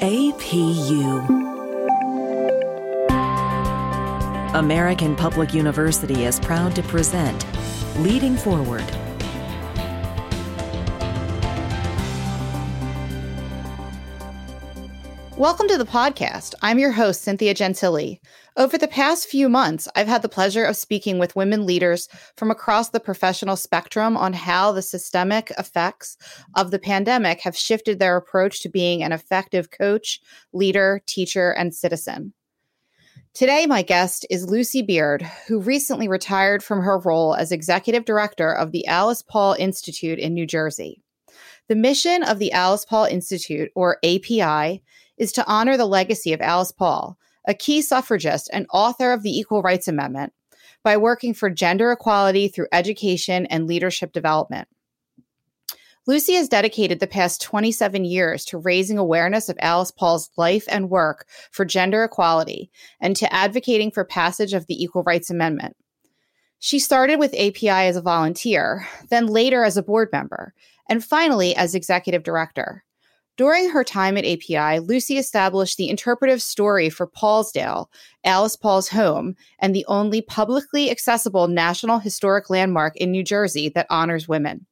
APU. American Public University is proud to present Leading Forward. Welcome to the podcast. I'm your host, Cynthia Gentili. Over the past few months, I've had the pleasure of speaking with women leaders from across the professional spectrum on how the systemic effects of the pandemic have shifted their approach to being an effective coach, leader, teacher, and citizen. Today, my guest is Lucy Beard, who recently retired from her role as executive director of the Alice Paul Institute in New Jersey. The mission of the Alice Paul Institute, or API, is to honor the legacy of Alice Paul, a key suffragist and author of the Equal Rights Amendment, by working for gender equality through education and leadership development. Lucy has dedicated the past 27 years to raising awareness of Alice Paul's life and work for gender equality and to advocating for passage of the Equal Rights Amendment. She started with API as a volunteer, then later as a board member, and finally as executive director. During her time at API, Lucy established the interpretive story for Paulsdale, Alice Paul's home, and the only publicly accessible National Historic Landmark in New Jersey that honors women.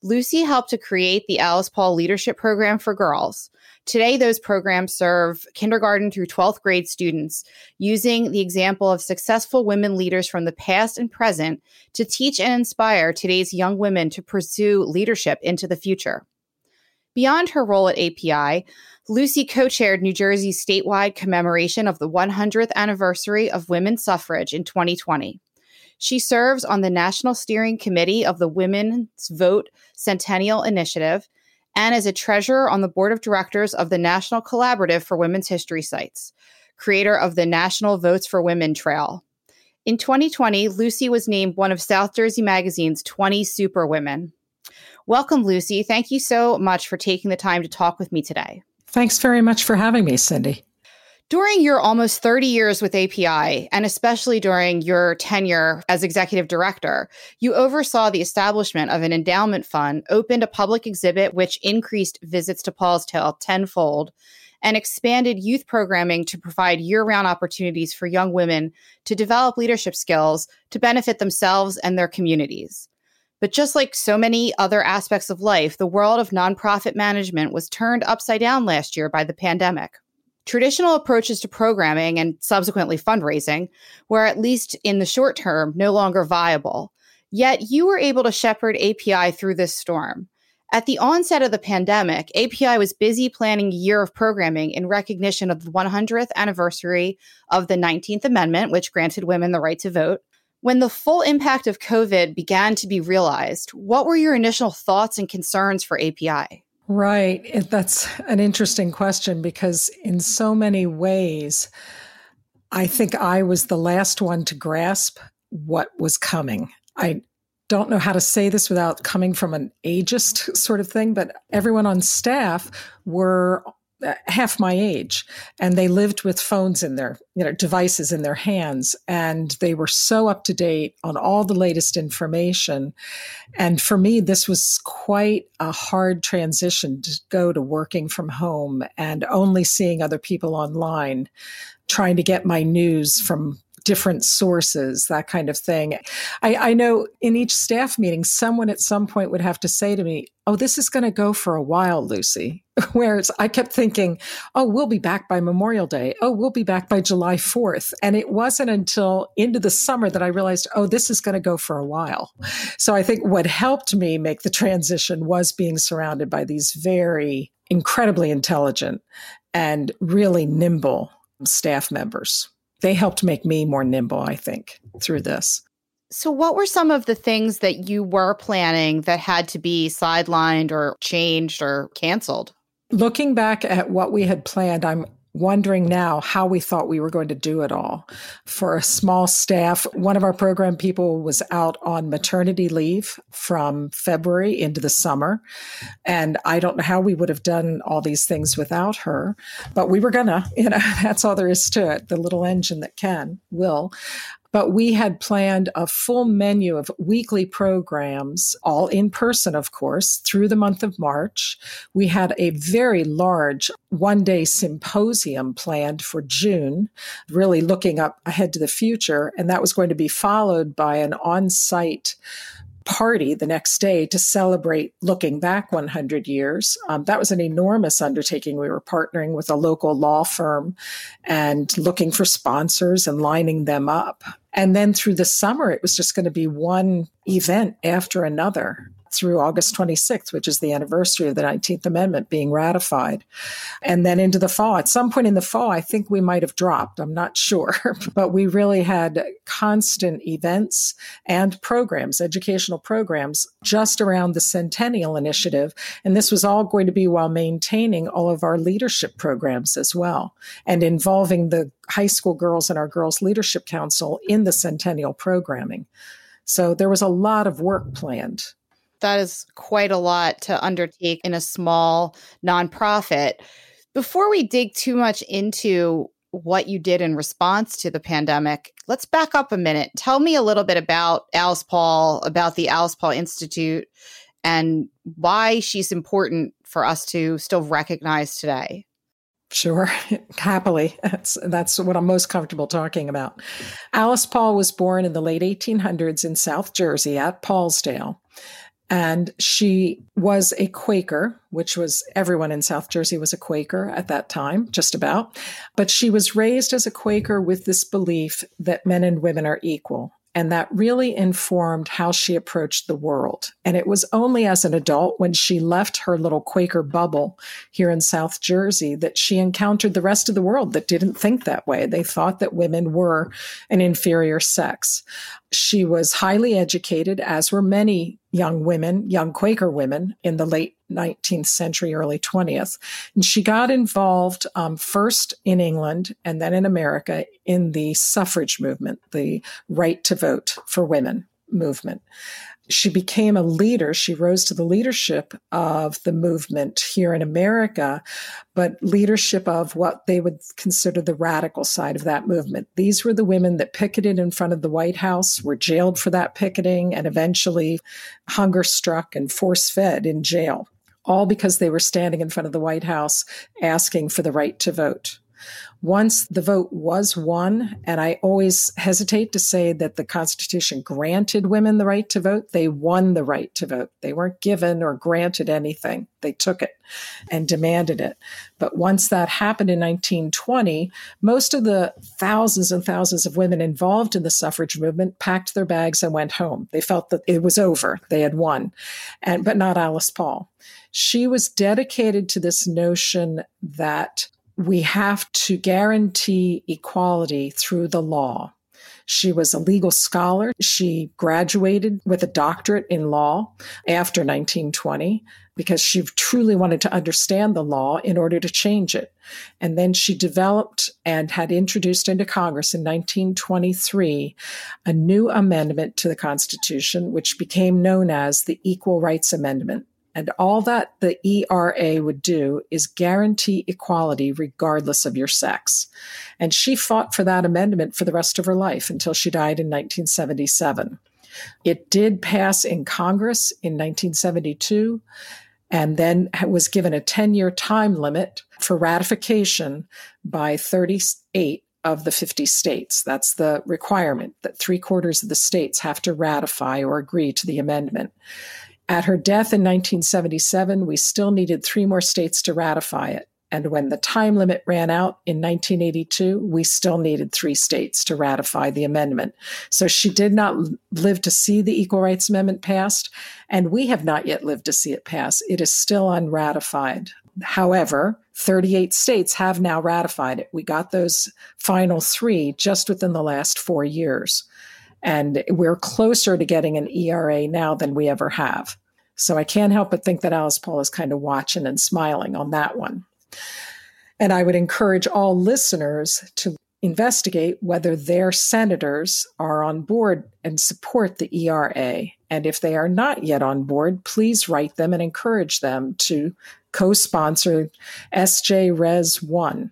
Lucy helped to create the Alice Paul Leadership Program for Girls. Today, those programs serve kindergarten through 12th grade students using the example of successful women leaders from the past and present to teach and inspire today's young women to pursue leadership into the future. Beyond her role at API, Lucy co chaired New Jersey's statewide commemoration of the 100th anniversary of women's suffrage in 2020. She serves on the National Steering Committee of the Women's Vote Centennial Initiative and is a treasurer on the board of directors of the National Collaborative for Women's History Sites, creator of the National Votes for Women Trail. In 2020, Lucy was named one of South Jersey Magazine's 20 Superwomen. Welcome, Lucy. Thank you so much for taking the time to talk with me today. Thanks very much for having me, Cindy. During your almost 30 years with API, and especially during your tenure as executive director, you oversaw the establishment of an endowment fund, opened a public exhibit which increased visits to Paulsdale tenfold, and expanded youth programming to provide year round opportunities for young women to develop leadership skills to benefit themselves and their communities. But just like so many other aspects of life, the world of nonprofit management was turned upside down last year by the pandemic. Traditional approaches to programming and subsequently fundraising were, at least in the short term, no longer viable. Yet you were able to shepherd API through this storm. At the onset of the pandemic, API was busy planning a year of programming in recognition of the 100th anniversary of the 19th Amendment, which granted women the right to vote. When the full impact of COVID began to be realized, what were your initial thoughts and concerns for API? Right. That's an interesting question because, in so many ways, I think I was the last one to grasp what was coming. I don't know how to say this without coming from an ageist sort of thing, but everyone on staff were Uh, half my age and they lived with phones in their you know devices in their hands and they were so up to date on all the latest information. And for me this was quite a hard transition to go to working from home and only seeing other people online trying to get my news from different sources, that kind of thing. I, I, know in each staff meeting, someone at some point would have to say to me, Oh, this is going to go for a while, Lucy. Whereas I kept thinking, Oh, we'll be back by Memorial Day. Oh, we'll be back by July 4th. And it wasn't until into the summer that I realized, Oh, this is going to go for a while. So I think what helped me make the transition was being surrounded by these very incredibly intelligent and really nimble staff members they helped make me more nimble, I think, through this. So, what were some of the things that you were planning that had to be sidelined or changed or canceled? Looking back at what we had planned, I'm wondering now how we thought we were going to do it all. For a small staff, one of our program people was out on maternity leave from February into the summer. And I don't know how we would have done all these things without her, but we were gonna, you know, that's all there is to it. The little engine that can will. But we had planned a full menu of weekly programs, all in person, of course, through the month of March. We had a very large one day symposium planned for June, really looking up ahead to the future. And that was going to be followed by an on site party the next day to celebrate looking back 100 years. Um, that was an enormous undertaking. We were partnering with a local law firm and looking for sponsors and lining them up. And then through the summer, it was just going to be one event after another through August 26th, which is the anniversary of the 19th Amendment being ratified. And then into the fall. At some point in the fall, I think we might have dropped. I'm not sure. but we really had constant events and programs, educational programs, just around the Centennial Initiative. And this was all going to be while maintaining all of our leadership programs as well and involving the high school girls and our Girls Leadership Council in the Centennial programming. So there was a lot of work planned that is quite a lot to undertake in a small nonprofit. Before we dig too much into what you did in response to the pandemic, let's back up a minute. Tell me a little bit about Alice Paul, about the Alice Paul Institute, and why she's important for us to still recognize today. Sure, happily. That's that's what I'm most comfortable talking about. Alice Paul was born in the late 1800s in South Jersey at Paulsdale. And she was a Quaker, which was everyone in South Jersey was a Quaker at that time, just about. But she was raised as a Quaker with this belief that men and women are equal and that really informed how she approached the world. And it was only as an adult when she left her little Quaker bubble here in South Jersey that she encountered the rest of the world that didn't think that way. They thought that women were an inferior sex. She was highly educated, as were many young women, young Quaker women in the late 19th century, early 20th. And she got involved um, first in England and then in America in the suffrage movement, the right to vote for women movement she became a leader. She rose to the leadership of the movement here in America, but leadership of what they would consider the radical side of that movement. These were the women that picketed in front of the White House, were jailed for that picketing, and eventually hunger struck and force fed in jail, all because they were standing in front of the White House asking for the right to vote once the vote was won, and I always hesitate to say that the Constitution granted women the right to vote, they won the right to vote. They weren't given or granted anything. They took it and demanded it. But once that happened in 1920, most of the thousands and thousands of women involved in the suffrage movement packed their bags and went home. They felt that it was over, they had won. And but not Alice Paul. She was dedicated to this notion that we have to guarantee equality through the law. She was a legal scholar. She graduated with a doctorate in law after 1920 because she truly wanted to understand the law in order to change it. And then she developed and had introduced into Congress in 1923 a new amendment to the Constitution, which became known as the Equal Rights Amendment. And all that the ERA would do is guarantee equality regardless of your sex. And she fought for that amendment for the rest of her life until she died in 1977. It did pass in Congress in 1972 and then was given a 10 year time limit for ratification by 38 of the 50 states. That's the requirement that three quarters of the states have to ratify or agree to the amendment. At her death in 1977, we still needed three more states to ratify it. And when the time limit ran out in 1982, we still needed three states to ratify the amendment. So she did not live to see the Equal Rights Amendment passed, and we have not yet lived to see it pass. It is still unratified. However, 38 states have now ratified it. We got those final three just within the last four years. And we're closer to getting an ERA now than we ever have. So I can't help but think that Alice Paul is kind of watching and smiling on that one. And I would encourage all listeners to investigate whether their senators are on board and support the ERA. And if they are not yet on board, please write them and encourage them to co sponsor SJ Res 1.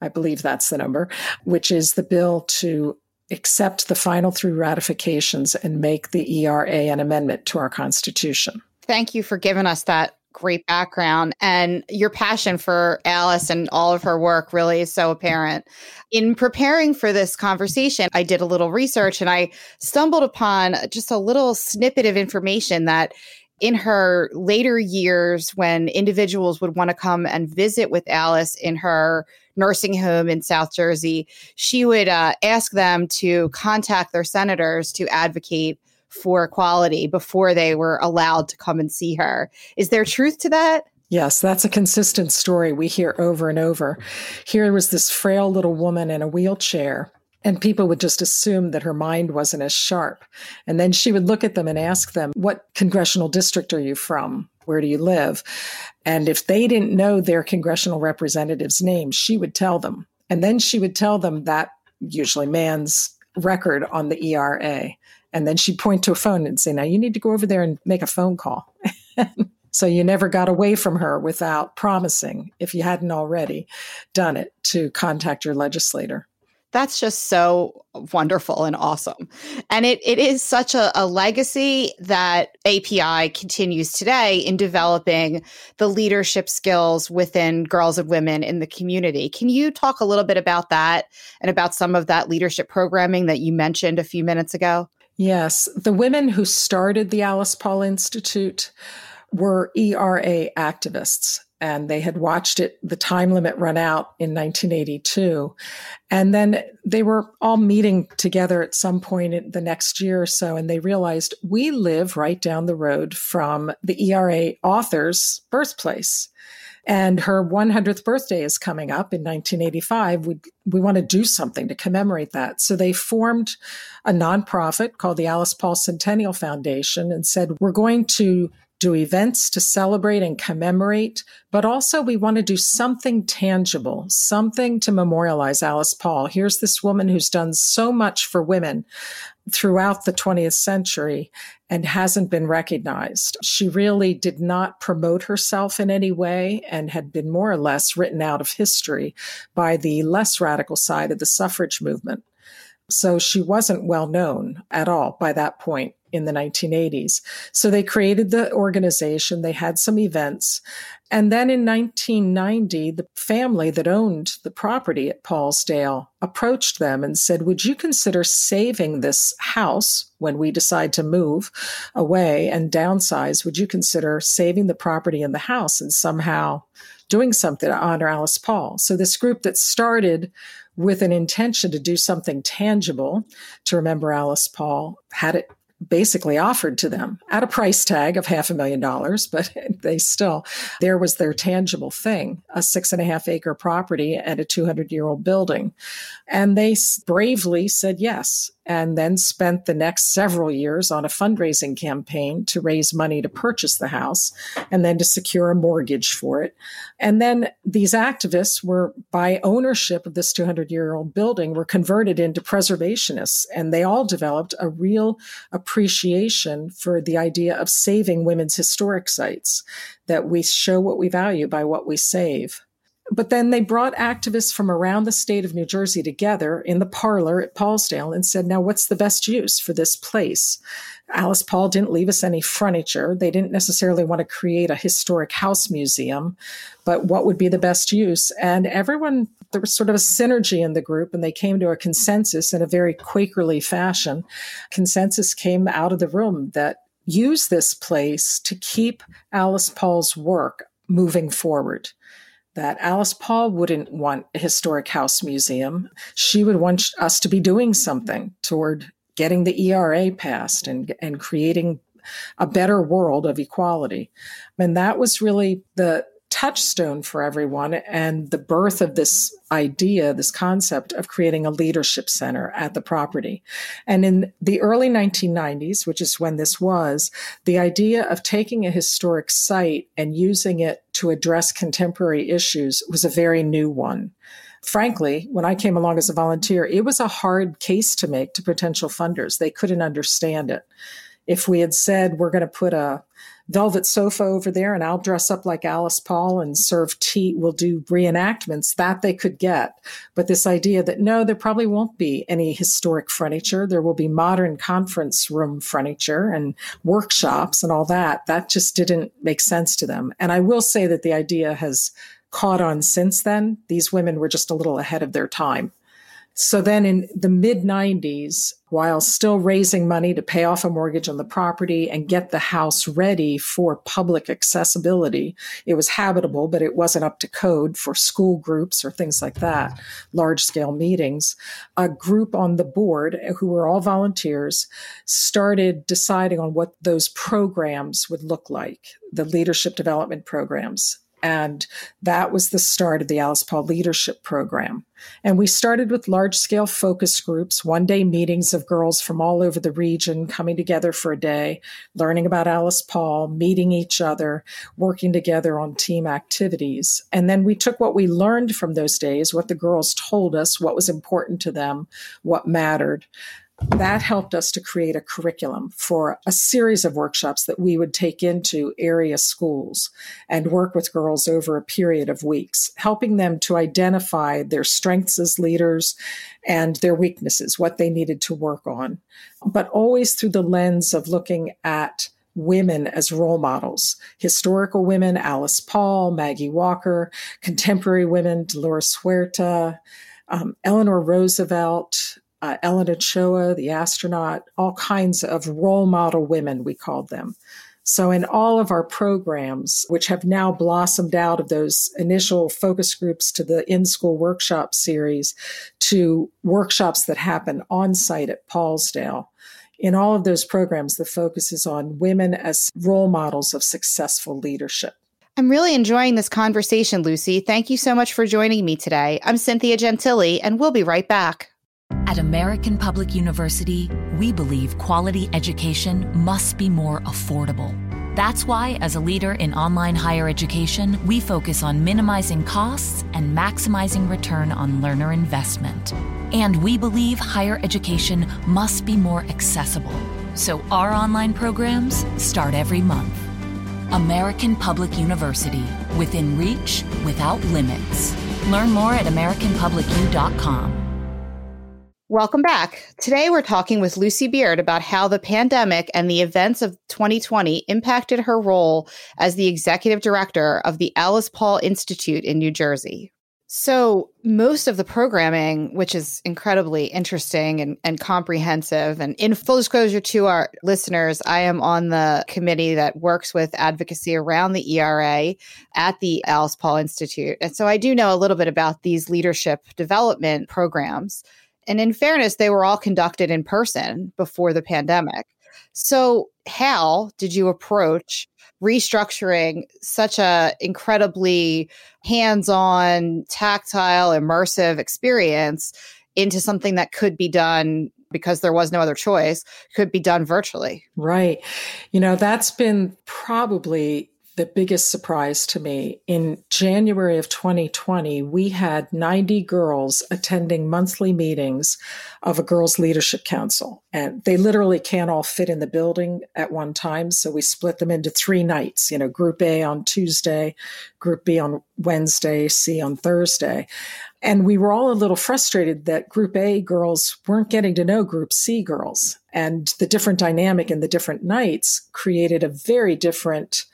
I believe that's the number, which is the bill to accept the final three ratifications and make the ERA an amendment to our Constitution. Thank you for giving us that great background and your passion for Alice and all of her work really is so apparent. In preparing for this conversation, I did a little research and I stumbled upon just a little snippet of information that in her later years when individuals would want to come and visit with Alice in her nursing home in South Jersey, she would uh, ask them to contact their senators to advocate for equality before they were allowed to come and see her. Is there truth to that? Yes, that's a consistent story we hear over and over. Here was this frail little woman in a wheelchair, and people would just assume that her mind wasn't as sharp. And then she would look at them and ask them, What congressional district are you from? Where do you live? And if they didn't know their congressional representative's name, she would tell them. And then she would tell them that usually man's record on the ERA. And then she'd point to a phone and say, Now you need to go over there and make a phone call. so you never got away from her without promising, if you hadn't already done it, to contact your legislator. That's just so wonderful and awesome. And it, it is such a, a legacy that API continues today in developing the leadership skills within girls and women in the community. Can you talk a little bit about that and about some of that leadership programming that you mentioned a few minutes ago? Yes, the women who started the Alice Paul Institute were ERA activists and they had watched it, the time limit run out in 1982. And then they were all meeting together at some point in the next year or so, and they realized we live right down the road from the ERA author's birthplace. And her 100th birthday is coming up in 1985. We, we want to do something to commemorate that. So they formed a nonprofit called the Alice Paul Centennial Foundation and said, we're going to do events to celebrate and commemorate, but also we want to do something tangible, something to memorialize Alice Paul. Here's this woman who's done so much for women throughout the 20th century and hasn't been recognized. She really did not promote herself in any way and had been more or less written out of history by the less radical side of the suffrage movement. So she wasn't well known at all by that point in the 1980s. So they created the organization, they had some events. And then in 1990, the family that owned the property at Paulsdale approached them and said, Would you consider saving this house when we decide to move away and downsize? Would you consider saving the property and the house and somehow doing something to honor Alice Paul? So this group that started with an intention to do something tangible to remember Alice Paul had it basically offered to them at a price tag of half a million dollars, but they still, there was their tangible thing a six and a half acre property and a 200 year old building. And they bravely said yes and then spent the next several years on a fundraising campaign to raise money to purchase the house and then to secure a mortgage for it. And then these activists were, by ownership of this 200 year old building, were converted into preservationists. And they all developed a real appreciation for the idea of saving women's historic sites, that we show what we value by what we save. But then they brought activists from around the state of New Jersey together in the parlor at Paulsdale and said, now what's the best use for this place? Alice Paul didn't leave us any furniture. They didn't necessarily want to create a historic house museum, but what would be the best use? And everyone, there was sort of a synergy in the group and they came to a consensus in a very Quakerly fashion. Consensus came out of the room that use this place to keep Alice Paul's work moving forward that Alice Paul wouldn't want a historic house museum. She would want us to be doing something toward getting the ERA passed and, and creating a better world of equality. And that was really the touchstone for everyone and the birth of this idea, this concept of creating a leadership center at the property. And in the early 1990s, which is when this was, the idea of taking a historic site and using it to address contemporary issues was a very new one. Frankly, when I came along as a volunteer, it was a hard case to make to potential funders. They couldn't understand it. If we had said we're going to put a velvet sofa over there and I'll dress up like Alice Paul and serve tea. We'll do reenactments that they could get. But this idea that no, there probably won't be any historic furniture. There will be modern conference room furniture and workshops and all that. That just didn't make sense to them. And I will say that the idea has caught on since then. These women were just a little ahead of their time. So then in the mid 90s, while still raising money to pay off a mortgage on the property and get the house ready for public accessibility, it was habitable, but it wasn't up to code for school groups or things like that, large scale meetings. A group on the board, uh, who were all volunteers, started deciding on what those programs would look like, the leadership development programs. And that was the start of the Alice Paul Leadership Program. And we started with large scale focus groups, one day meetings of girls from all over the region coming together for a day, learning about Alice Paul, meeting each other, working together on team activities. And then we took what we learned from those days, what the girls told us, what was important to them, what mattered, that helped us to create a curriculum for a series of workshops that we would take into area schools and work with girls over a period of weeks, helping them to identify their strengths as leaders and their weaknesses, what they needed to work on, but always through the lens of looking at women as role models. Historical women, Alice Paul, Maggie Walker, contemporary women, Dolores Huerta, um, Eleanor Roosevelt, uh, Ellen Ochoa, the astronaut, all kinds of role model women, we called them. So, in all of our programs, which have now blossomed out of those initial focus groups to the in school workshop series to workshops that happen on site at Paulsdale, in all of those programs, the focus is on women as role models of successful leadership. I'm really enjoying this conversation, Lucy. Thank you so much for joining me today. I'm Cynthia Gentili, and we'll be right back. At American Public University, we believe quality education must be more affordable. That's why, as a leader in online higher education, we focus on minimizing costs and maximizing return on learner investment. And we believe higher education must be more accessible. So our online programs start every month. American Public University, within reach, without limits. Learn more at AmericanPublicU.com. Welcome back. Today, we're talking with Lucy Beard about how the pandemic and the events of 2020 impacted her role as the executive director of the Alice Paul Institute in New Jersey. So, most of the programming, which is incredibly interesting and, and comprehensive, and in full disclosure to our listeners, I am on the committee that works with advocacy around the ERA at the Alice Paul Institute. And so I do know a little bit about these leadership development programs. And in fairness, they were all conducted in person before the pandemic. So, how did you approach restructuring such a incredibly hands-on, tactile, immersive experience into something that could be done because there was no other choice, could be done virtually? Right. You know, that's been probably the biggest surprise to me. In January of 2020, we had 90 girls attending monthly meetings of a girls' leadership council. And they literally can't all fit in the building at one time. So we split them into three nights, you know, group A on Tuesday, group B on Wednesday, C on Thursday. And we were all a little frustrated that group A girls weren't getting to know group C girls. And the different dynamic in the different nights created a very different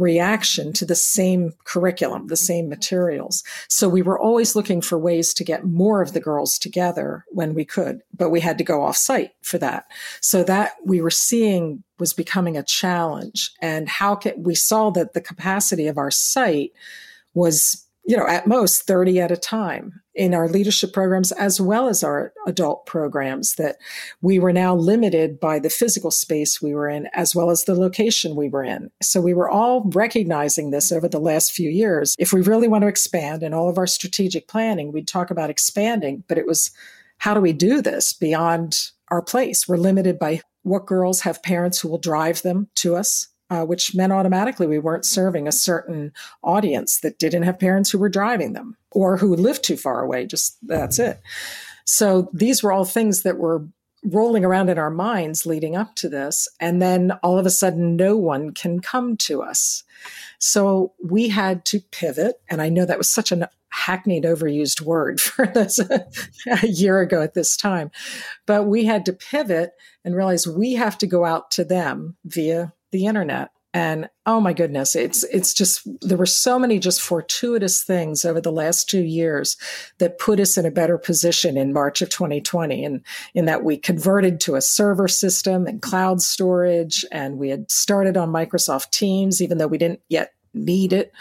reaction to the same curriculum, the same materials. So we were always looking for ways to get more of the girls together when we could, but we had to go off site for that. So that we were seeing was becoming a challenge. And how can we saw that the capacity of our site was you know, at most 30 at a time in our leadership programs as well as our adult programs that we were now limited by the physical space we were in as well as the location we were in. So we were all recognizing this over the last few years. If we really want to expand in all of our strategic planning, we'd talk about expanding, but it was how do we do this beyond our place? We're limited by what girls have parents who will drive them to us uh, which meant automatically we weren't serving a certain audience that didn't have parents who were driving them or who lived too far away. Just that's it. So these were all things that were rolling around in our minds leading up to this. And then all of a sudden, no one can come to us. So we had to pivot. And I know that was such a hackneyed, overused word for this a year ago at this time. But we had to pivot and realize we have to go out to them via the internet. And oh my goodness it's it's just there were so many just fortuitous things over the last 2 years that put us in a better position in March of 2020 and in that we converted to a server system and cloud storage and we had started on Microsoft Teams even though we didn't yet need it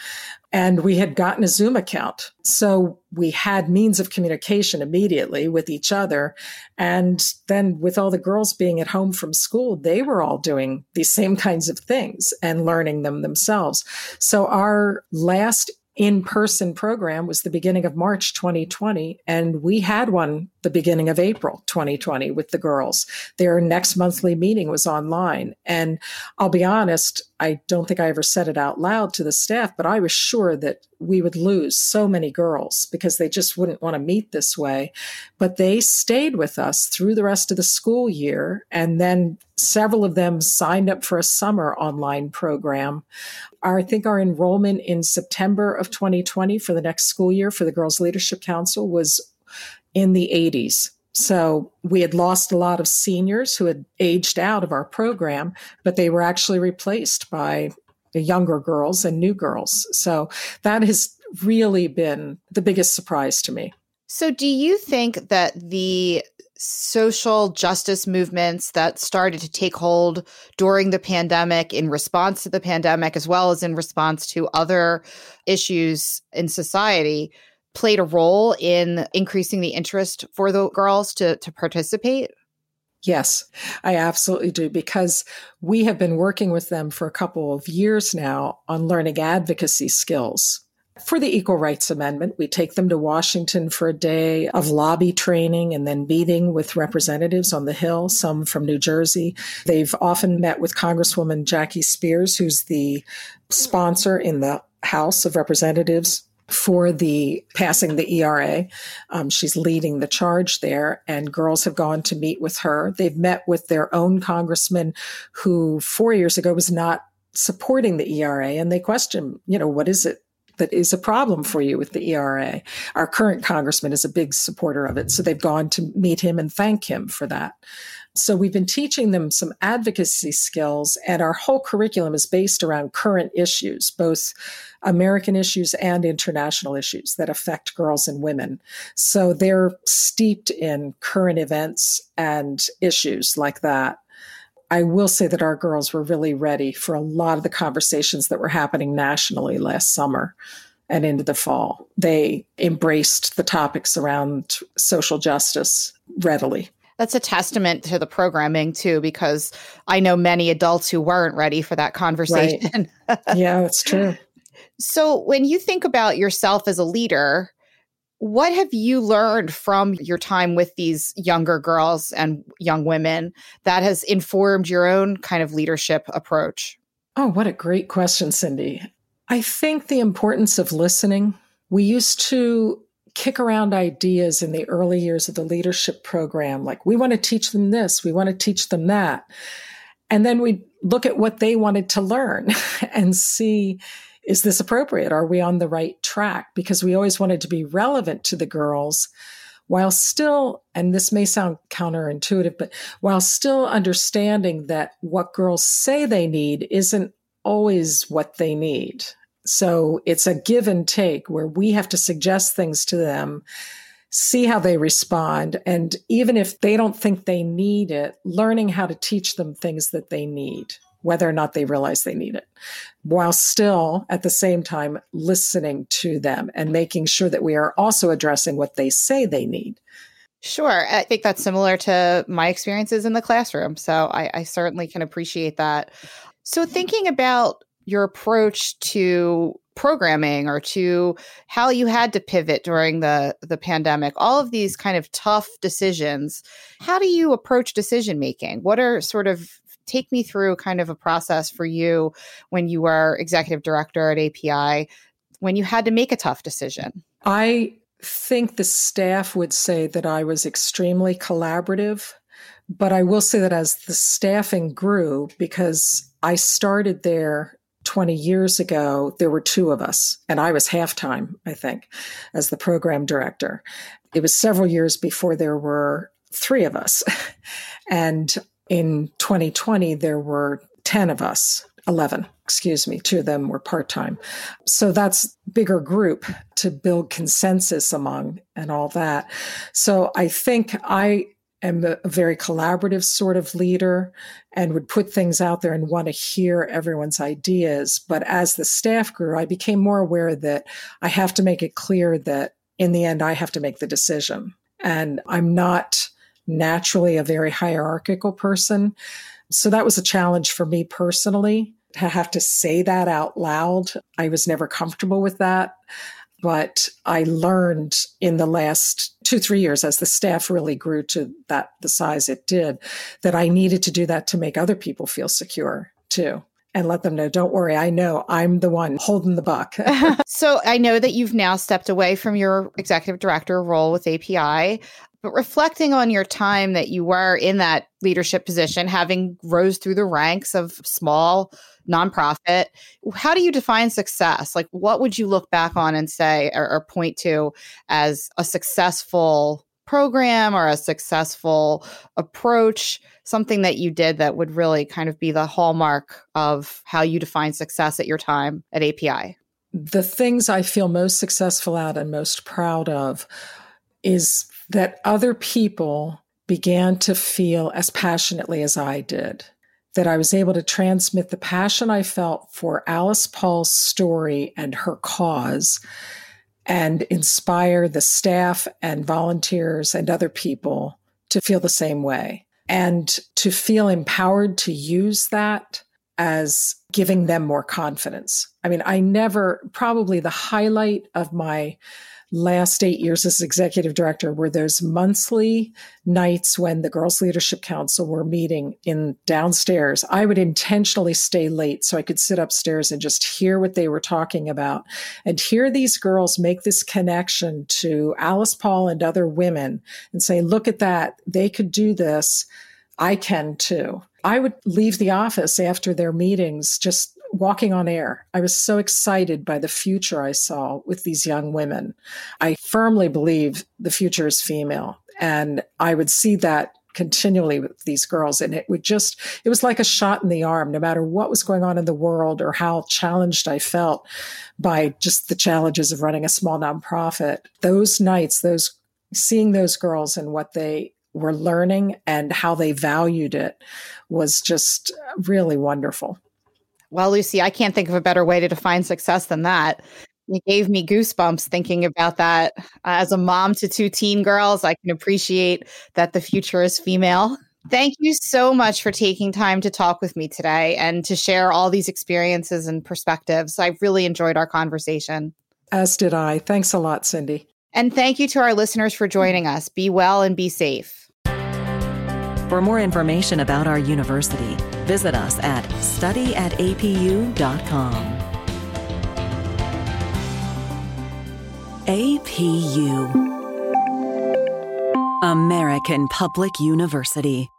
and we had gotten a Zoom account. So we had means of communication immediately with each other. And then with all the girls being at home from school, they were all doing these same kinds of things and learning them themselves. So our last in person program was the beginning of March 2020. And we had one the beginning of April 2020 with the girls. Their next monthly meeting was online. And I'll be honest, I don't think I ever said it out loud to the staff, but I was sure that we would lose so many girls because they just wouldn't want to meet this way. But they stayed with us through the rest of the school year. And then several of them signed up for a summer online program. Our, I think our enrollment in September of 2020 for the next school year for the Girls Leadership Council was in the 80s. So we had lost a lot of seniors who had aged out of our program, but they were actually replaced by younger girls and new girls. So that has really been the biggest surprise to me. So, do you think that the social justice movements that started to take hold during the pandemic in response to the pandemic, as well as in response to other issues in society, played a role in increasing the interest for the girls to, to participate? Yes, I absolutely do because we have been working with them for a couple of years now on learning advocacy skills. For the Equal Rights Amendment, we take them to Washington for a day of lobby training and then meeting with representatives on the Hill, some from New Jersey. They've often met with Congresswoman Jackie Spears, who's the sponsor in the House of Representatives for the passing the ERA. Um, she's leading the charge there, and girls have gone to meet with her. They've met with their own congressman who four years ago was not supporting the ERA, and they question, you know, what is it that is a problem for you with the ERA? Our current congressman is a big supporter of it, so they've gone to meet him and thank him for that. So we've been teaching them some advocacy skills, and our whole curriculum is based around current issues, both American issues and international issues that affect girls and women. So they're steeped in current events and issues like that. I will say that our girls were really ready for a lot of the conversations that were happening nationally last summer and into the fall. They embraced the topics around social justice readily. That's a testament to the programming too, because I know many adults who weren't ready for that conversation. Right. yeah, that's true. So, when you think about yourself as a leader, what have you learned from your time with these younger girls and young women that has informed your own kind of leadership approach? Oh, what a great question, Cindy. I think the importance of listening. We used to kick around ideas in the early years of the leadership program, like we want to teach them this, we want to teach them that. And then we look at what they wanted to learn and see is this appropriate? Are we on the right track? Because we always wanted to be relevant to the girls while still, and this may sound counterintuitive, but while still understanding that what girls say they need isn't always what they need. So it's a give and take where we have to suggest things to them, see how they respond. And even if they don't think they need it, learning how to teach them things that they need, whether or not they realize they need it, while still at the same time listening to them and making sure that we are also addressing what they say they need. Sure. I think that's similar to my experiences in the classroom. So I, I certainly can appreciate that. So, thinking about your approach to programming or to how you had to pivot during the the pandemic all of these kind of tough decisions how do you approach decision making what are sort of take me through kind of a process for you when you were executive director at API when you had to make a tough decision? I think the staff would say that i was extremely collaborative But I will say that as the staffing grew, because I started there 20 years ago, there were two of us, and I was half time, I think, as the program director. It was several years before there were three of us. and in 2020, there were 10 of us, 11, excuse me, two of them were part time. So that's bigger group to build consensus among and all that. So I think I am a very collaborative sort of leader and would put things out there and want to hear everyone's ideas. But as the staff grew, I became more aware that I have to make it clear that in the end, I have to make the decision. And I'm not naturally a very hierarchical person. So that was a challenge for me personally to have to say that out loud. I was never comfortable with that. But I learned in the last two, three years as the staff really grew to that, the size it did, that I needed to do that to make other people feel secure too and let them know, don't worry, I know I'm the one holding the buck. so I know that you've now stepped away from your executive director role with API. But reflecting on your time that you were in that leadership position, having rose through the ranks of small nonprofit, how do you define success? Like, what would you look back on and say or, or point to as a successful program or a successful approach? Something that you did that would really kind of be the hallmark of how you define success at your time at API? The things I feel most successful at and most proud of is that other people began to feel as passionately as I did. That I was able to transmit the passion I felt for Alice Paul's story and her cause and inspire the staff and volunteers and other people to feel the same way and to feel empowered to use that as giving them more confidence. I mean, I never, probably the highlight of my last eight years as executive director were those monthly nights when the Girls Leadership Council were meeting in downstairs. I would intentionally stay late so I could sit upstairs and just hear what they were talking about and hear these girls make this connection to Alice Paul and other women and say, look at that. They could do this. I can too. I would leave the office after their meetings just walking on air. I was so excited by the future I saw with these young women. I firmly believe the future is female. And I would see that continually with these girls. And it would just, it was like a shot in the arm, no matter what was going on in the world or how challenged I felt by just the challenges of running a small nonprofit. Those nights, those seeing those girls and what they were learning and how they valued it was just really wonderful. Well, Lucy, I can't think of a better way to define success than that. You gave me goosebumps thinking about that. Uh, as a mom to two teen girls, I can appreciate that the future is female. Thank you so much for taking time to talk with me today and to share all these experiences and perspectives. I really enjoyed our conversation. As did I. Thanks a lot, Cindy. And thank you to our listeners for joining us. Be well and be safe. For more information about our university, visit us at studyatapu.com. APU American Public University